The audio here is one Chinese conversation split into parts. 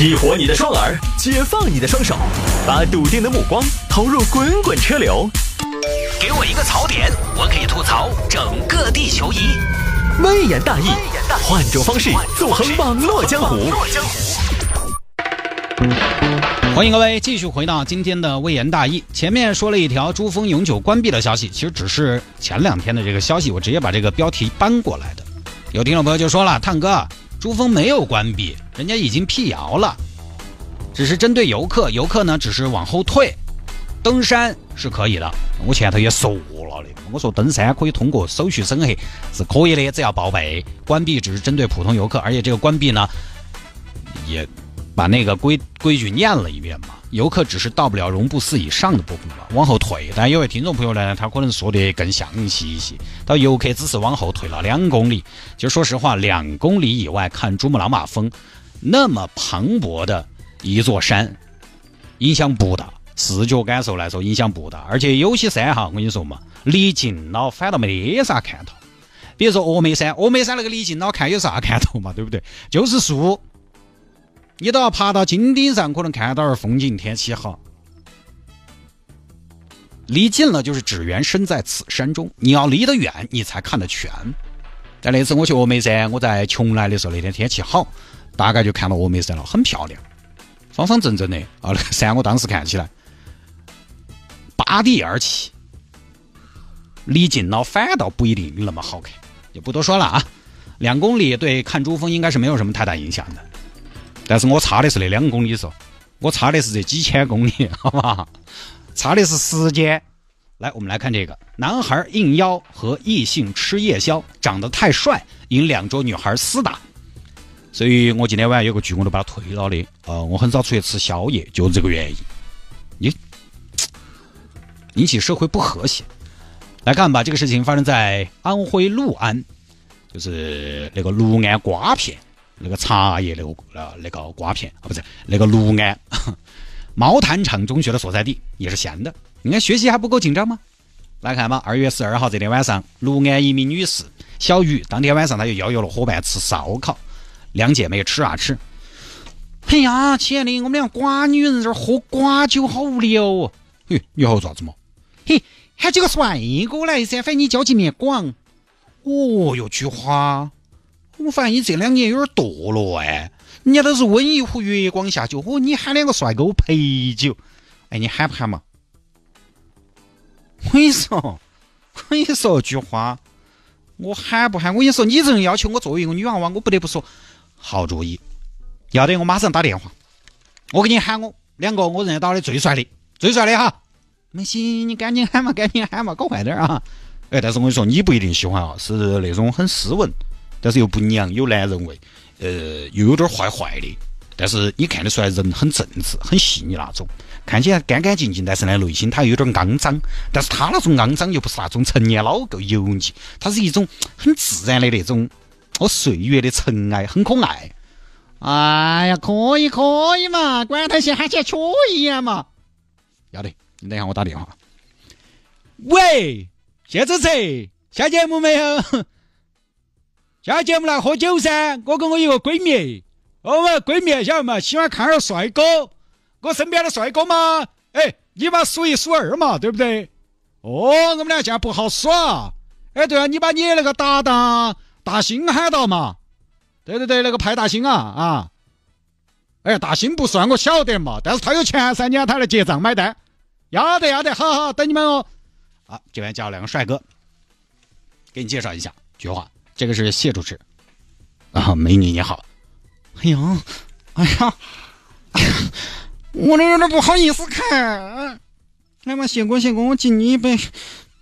激活你的双耳，解放你的双手，把笃定的目光投入滚滚车流。给我一个槽点，我可以吐槽整个地球仪。微言大义，换种方式纵横网络江湖。欢迎各位继续回到今天的微言大义。前面说了一条珠峰永久关闭的消息，其实只是前两天的这个消息，我直接把这个标题搬过来的。有听众朋友就说了：“探哥，珠峰没有关闭，人家已经辟谣了，只是针对游客，游客呢只是往后退，登山是可以的。我前头也说了的，我说登山可以通过手续审核是可以的，只要报备。关闭只是针对普通游客，而且这个关闭呢，也把那个规规矩念了一遍嘛。游客只是到不了绒布寺以上的部分吧，往后退。但有位听众朋友呢，他可能说的更详细一些，到游客只是往后退了两公里。其实说实话，两公里以外看珠穆朗玛峰，那么磅礴的一座山，影响不大。视觉感受来说影响不大，而且有些山哈，我跟你说嘛，离近了反倒没啥看头。比如说峨眉山，峨眉山那个离近了看有啥看头嘛，对不对？就是树。你都要爬到金顶上，可能看到点风景，天气好。离近了就是只缘身在此山中，你要离得远，你才看得全。在那次我去峨眉山，我在邛崃的时候，那天天气好，大概就看到峨眉山了，很漂亮，方方正正的啊。那个山我当时看起来拔地而起，离近了反倒不一定那么好看，就不多说了啊。两公里对看珠峰应该是没有什么太大影响的。但是我差的是那两公里嗦，我差的是这几千公里，好吧？差的是时间。来，我们来看这个：男孩应邀和异性吃夜宵，长得太帅，引两桌女孩厮打。所以我今天晚上有个局，我都把它退了的。呃，我很少出去吃宵夜，就是这个原因。你 引起社会不和谐。来看吧，这个事情发生在安徽六安，就是那个六安瓜片。那个茶叶那个呃那个瓜片啊不是那个六安毛坦厂中学的所在地也是咸的，你看学习还不够紧张吗？来看嘛，二月十二号这天晚上，六安一名女士小雨当天晚上她就邀约了伙伴吃烧烤，两姐妹吃啊吃。哎呀，亲爱的，我们俩瓜女人这儿喝瓜酒好无聊哦。嘿，你好咋子嘛？嘿，喊几个帅哥来噻，反正你交际面广。哦哟，菊花。我发现你这两年有点堕落哎，人家都是温一壶月光下酒，哦，你喊两个帅哥陪酒，哎，你喊不喊嘛？我跟你说，我跟你说句话，我喊不喊？我跟你说，你这种要求我作为一个女娃娃，我不得不说，好主意，要得，我马上打电话，我给你喊我两个我认得到的最帅的，最帅的哈。没行，你赶紧喊嘛，赶紧喊嘛，搞快点啊！哎，但是我跟你说，你不一定喜欢啊，是那种很斯文。但是又不娘，有男人味，呃，又有点坏坏的。但是你看得出来，人很正直、很细腻那种，看起来干干净净，但是呢，内心他又有点肮脏。但是他那种肮脏又不是那种成年老狗油腻，他是一种很自然的那种哦，岁月的尘埃，很可爱。哎呀，可以可以嘛，管他先喊起来缺一眼嘛。要得，你等下我打电话。喂，谢主持，下节目没有？下节目来喝酒噻！我跟我一个闺蜜，哦我闺蜜晓得嘛，喜欢看点帅哥。我身边的帅哥嘛，哎，你把数一数二嘛，对不对？哦，我们俩现在不好耍。哎，对啊，你把你那个搭档大兴喊到嘛。对对对，那个派大星啊啊！哎，大星不算我晓得嘛，但是他有钱噻，你让他来结账买单。要得要得，好好等你们哦。啊，这边叫两个帅哥，给你介绍一下，菊花。这个是谢主持，啊，美女你好，哎呀，哎呀，哎呀，我都有点不好意思看，来嘛，谢公谢公，我敬你一杯，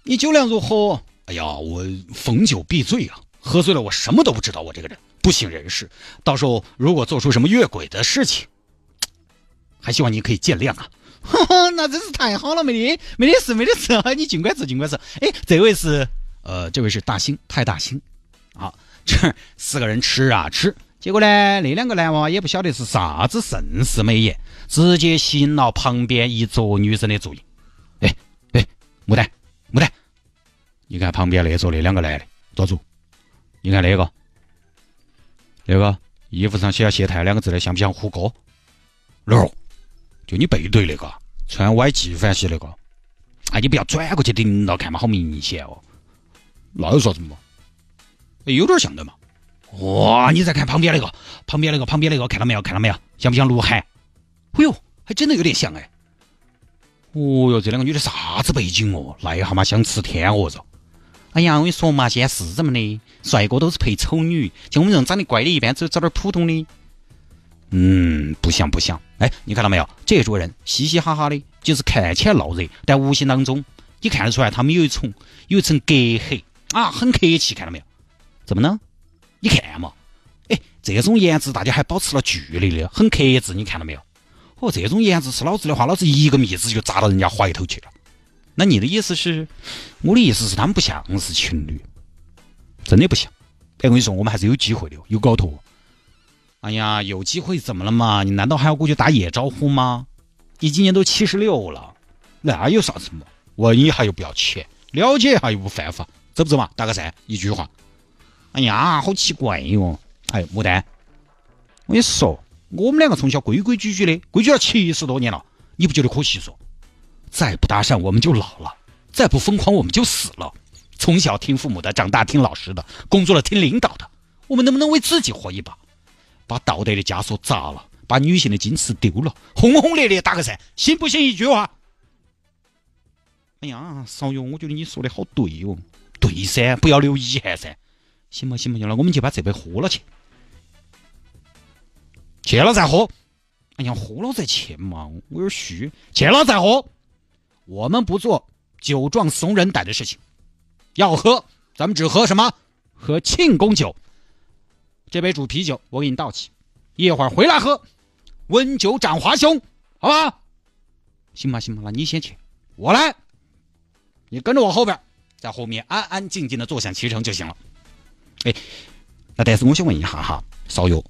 你酒量如何？哎呀，我逢酒必醉啊，喝醉了我什么都不知道，我这个人。不省人事，到时候如果做出什么越轨的事情，还希望你可以见谅啊。那真是太好了，没得没得事没得事，你尽管吃尽管吃。哎，这位是呃，这位是大兴太大兴。好，这四个人吃啊吃，结果呢，那两个男娃也不晓得是啥子盛世美颜，直接吸引了旁边一桌女生的注意。哎哎，牡丹牡丹，你看旁边那桌那两个男的，坐住。你看那个，那个衣服上写了“谢太”两个字的，像不像胡歌？哪儿？就你背对那个穿歪纪梵系那个。哎，你不要转过去盯到看嘛，好明显哦。那有啥子嘛？有点像的嘛。哇，你再看旁边那个，旁边那个，旁边那个，看到没有？看到没有？像不像鹿晗？哎呦，还真的有点像哎。哦哟，这两个女的啥子背景哦？癞蛤蟆想吃天鹅肉。哎呀，我跟你说嘛，现在是这么的，帅哥都是配丑女，像我们这种长得乖的，一般只找点普通的。嗯，不像不像。哎，你看到没有？这组人嘻嘻哈哈的，就是看起来闹热，但无形当中你看得出来，他们有一层有一层隔阂啊，很客气，看到没有？怎么呢？你看嘛，哎，这种颜值大家还保持了距离的，很克制，你看到没有？哦，这种颜值是老子的话，老子一个蜜子就扎到人家怀头去了。那你的意思是？我的意思是他们不像是情侣，真的不像。哎，我跟你说，我们还是有机会的，有搞头。哎呀，有机会怎么了嘛？你难道还要过去打野招呼吗？你今年都七十六了，那有啥子嘛？问一下又不要钱，了解一下又不犯法，走不走嘛？打个赛，一句话。哎呀，好奇怪哟！哎，牡丹，我跟你说，我们两个从小规规矩矩的，规矩了七十多年了，你不觉得可惜嗦？再不搭讪我们就老了，再不疯狂我们就死了。从小听父母的，长大听老师的，工作了听领导的，我们能不能为自己活一把？把道德的枷锁砸了，把女性的矜持丢了，轰轰烈烈打个赛，信不信？一句话。哎呀，少勇，我觉得你说的好对哦，对噻，不要留遗憾噻。行吧行吧行了，我们就把这杯喝了去，去了再喝。哎呀，喝了再去嘛，我有点虚。去了再喝，我们不做酒壮怂人胆的事情。要喝，咱们只喝什么？喝庆功酒。这杯煮啤酒，我给你倒起，一会儿回来喝，温酒斩华雄，好吧？行吧，行吧，那你先去，我来，你跟着我后边，在后面安安静静的坐享其成就行了。哎，那但是我想问一下哈，少友，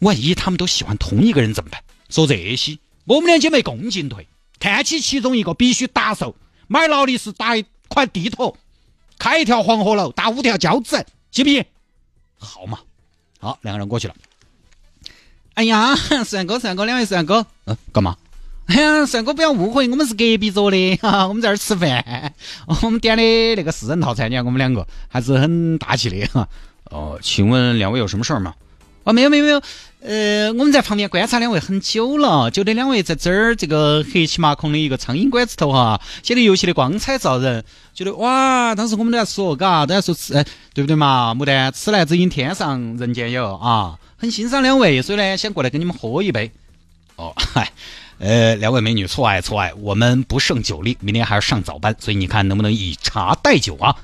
万一他们都喜欢同一个人怎么办？说这些，我们两姐妹共进退，看起其中一个必须打手，买劳力士打一块地图，开一条黄河楼，打五条胶子，行不行？好嘛。好，两个人过去了。哎呀，帅哥，帅哥，两位帅哥，嗯，干嘛？哎呀，帅哥，不要误会，我们是隔壁桌的 哈，我们在这儿吃饭，我们点的那个四人套餐，你看我们两个还是很大气的哈。哦，请问两位有什么事儿吗？哦，没有没有没有，呃，我们在旁边观察两位很久了，觉得两位在这儿这个黑漆麻孔的一个苍蝇馆子头哈，显得尤其的光彩照人，觉得哇，当时我们都在说，嘎，都在说吃，对不对嘛？牡丹，此来只因天上人间有啊，很欣赏两位，所以呢，想过来跟你们喝一杯。嗨，呃，两位美女，错爱错爱，我们不胜酒力，明天还要上早班，所以你看能不能以茶代酒啊？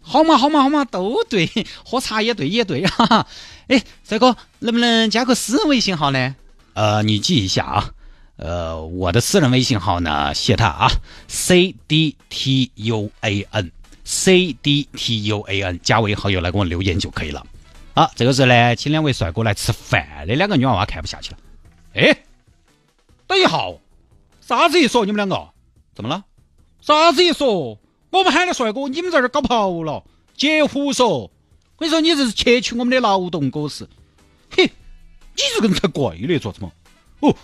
好嘛好嘛好嘛，都对，喝茶也对也对，哈哈。哎，帅哥，能不能加个私人微信号呢？呃，你记一下啊。呃，我的私人微信号呢，写他啊，C D T U A N，C D T U A N，加为好友来给我留言就可以了。好，这个时候呢，请两位帅哥来吃饭的两个女娃娃看不下去了。哎，等一下，啥子意思？你们两个怎么了？啥子意思？我们喊的帅哥，你们在这儿搞跑了，截胡说！我跟你说，你这是窃取我们的劳动果实。嘿，你这个人才怪嘞，做什么？哦，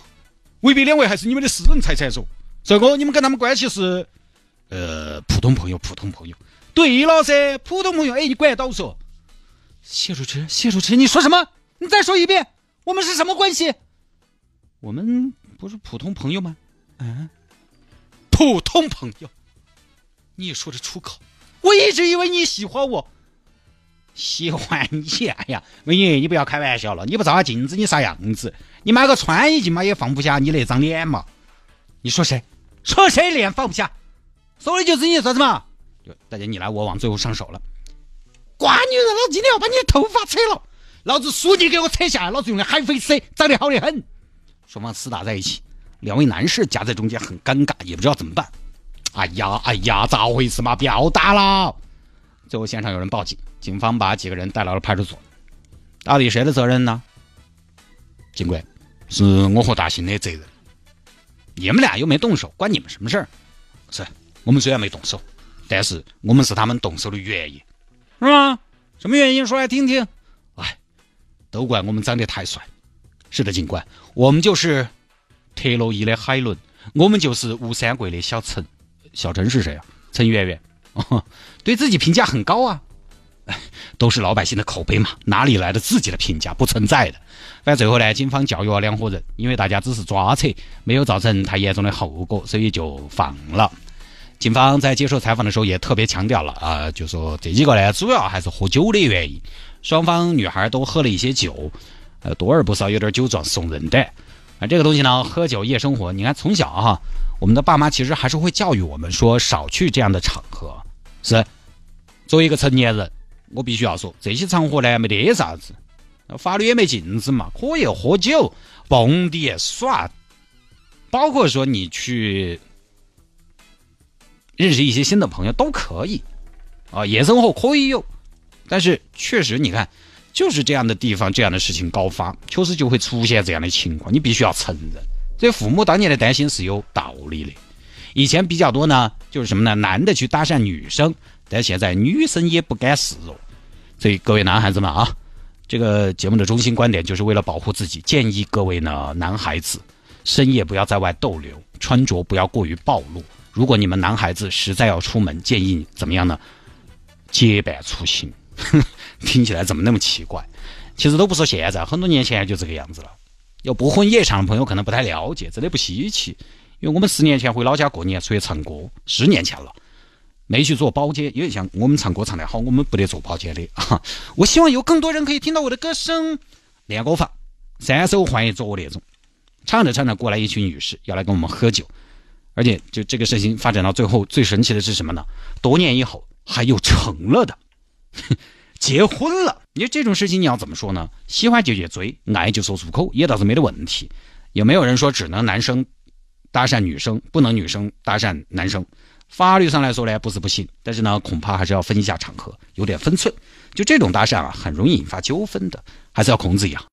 未必两位还是你们的私人财产嗦。帅哥，你们跟他们关系是？呃，普通朋友，普通朋友。对了噻，普通朋友。哎，你管得到嗦。谢主持，谢主持，你说什么？你再说一遍，我们是什么关系？我们不是普通朋友吗？嗯，普通朋友。你也说得出口？我一直以为你喜欢我。喜欢你？哎呀，美女，你不要开玩笑了。你不照下镜子，你啥样子？你买个穿衣镜嘛，也放不下你那张脸嘛。你说谁？说谁脸放不下？说的就是你，说什么？大家你来我往，最后上手了。瓜女人，老子今天要把你的头发扯了，老子书记给我扯下来，老子用的海飞丝，长得好的很。双方厮打在一起，两位男士夹在中间，很尴尬，也不知道怎么办。哎呀，哎呀，咋回事嘛？不要打了。最后现场有人报警，警方把几个人带到了派出所。到底谁的责任呢？警官，是我和大兴的责任。你们俩又没动手，关你们什么事儿？是我们虽然没动手，但是我们是他们动手的原因，是吗？什么原因？说来听听。哎，都怪我们长得太帅。是的，警官，我们就是特洛伊的海伦，我们就是吴三桂的小陈。小陈是谁啊？陈圆圆。哦，对自己评价很高啊。都是老百姓的口碑嘛，哪里来的自己的评价？不存在的。反正最后呢，警方教育了两伙人，因为大家只是抓扯，没有造成太严重的后果，所以就放了。警方在接受采访的时候也特别强调了啊，就说这几个呢，主要还是喝酒的原因。双方女孩都喝了一些酒，呃，多而不少有点酒壮怂人的。啊，这个东西呢，喝酒夜生活，你看从小哈，我们的爸妈其实还是会教育我们说少去这样的场合。是，作为一个成年人。我必须要说，这些场合呢没得啥子，法律也没禁止嘛，可以喝酒、蹦迪、耍，包括说你去认识一些新的朋友都可以，啊，夜生活可以有，但是确实你看，就是这样的地方，这样的事情高发，确实就会出现这样的情况，你必须要承认，这父母当年的担心是有道理的。以前比较多呢，就是什么呢？男的去搭讪女生。但现在女生也不敢示弱，所以各位男孩子们啊，这个节目的中心观点就是为了保护自己，建议各位呢男孩子深夜不要在外逗留，穿着不要过于暴露。如果你们男孩子实在要出门，建议怎么样呢？结伴出行。听起来怎么那么奇怪？其实都不说现在，很多年前就这个样子了。有不混夜场的朋友可能不太了解，真的不稀奇，因为我们十年前回老家过年出去唱歌，十年前了。没去做包间，因为像我们唱歌唱得好，我们不得做包间的啊！我希望有更多人可以听到我的歌声。练歌房三手换一桌那种，唱着唱着过来一群女士要来跟我们喝酒，而且就这个事情发展到最后，最神奇的是什么呢？多年以后还有成了的，结婚了。你说这种事情你要怎么说呢？喜欢就去追，爱就说出口，也倒是没得问题。也没有人说只能男生搭讪女生，不能女生搭讪男生？法律上来说呢，不是不行，但是呢，恐怕还是要分一下场合，有点分寸。就这种搭讪啊，很容易引发纠纷的，还是要孔子一样。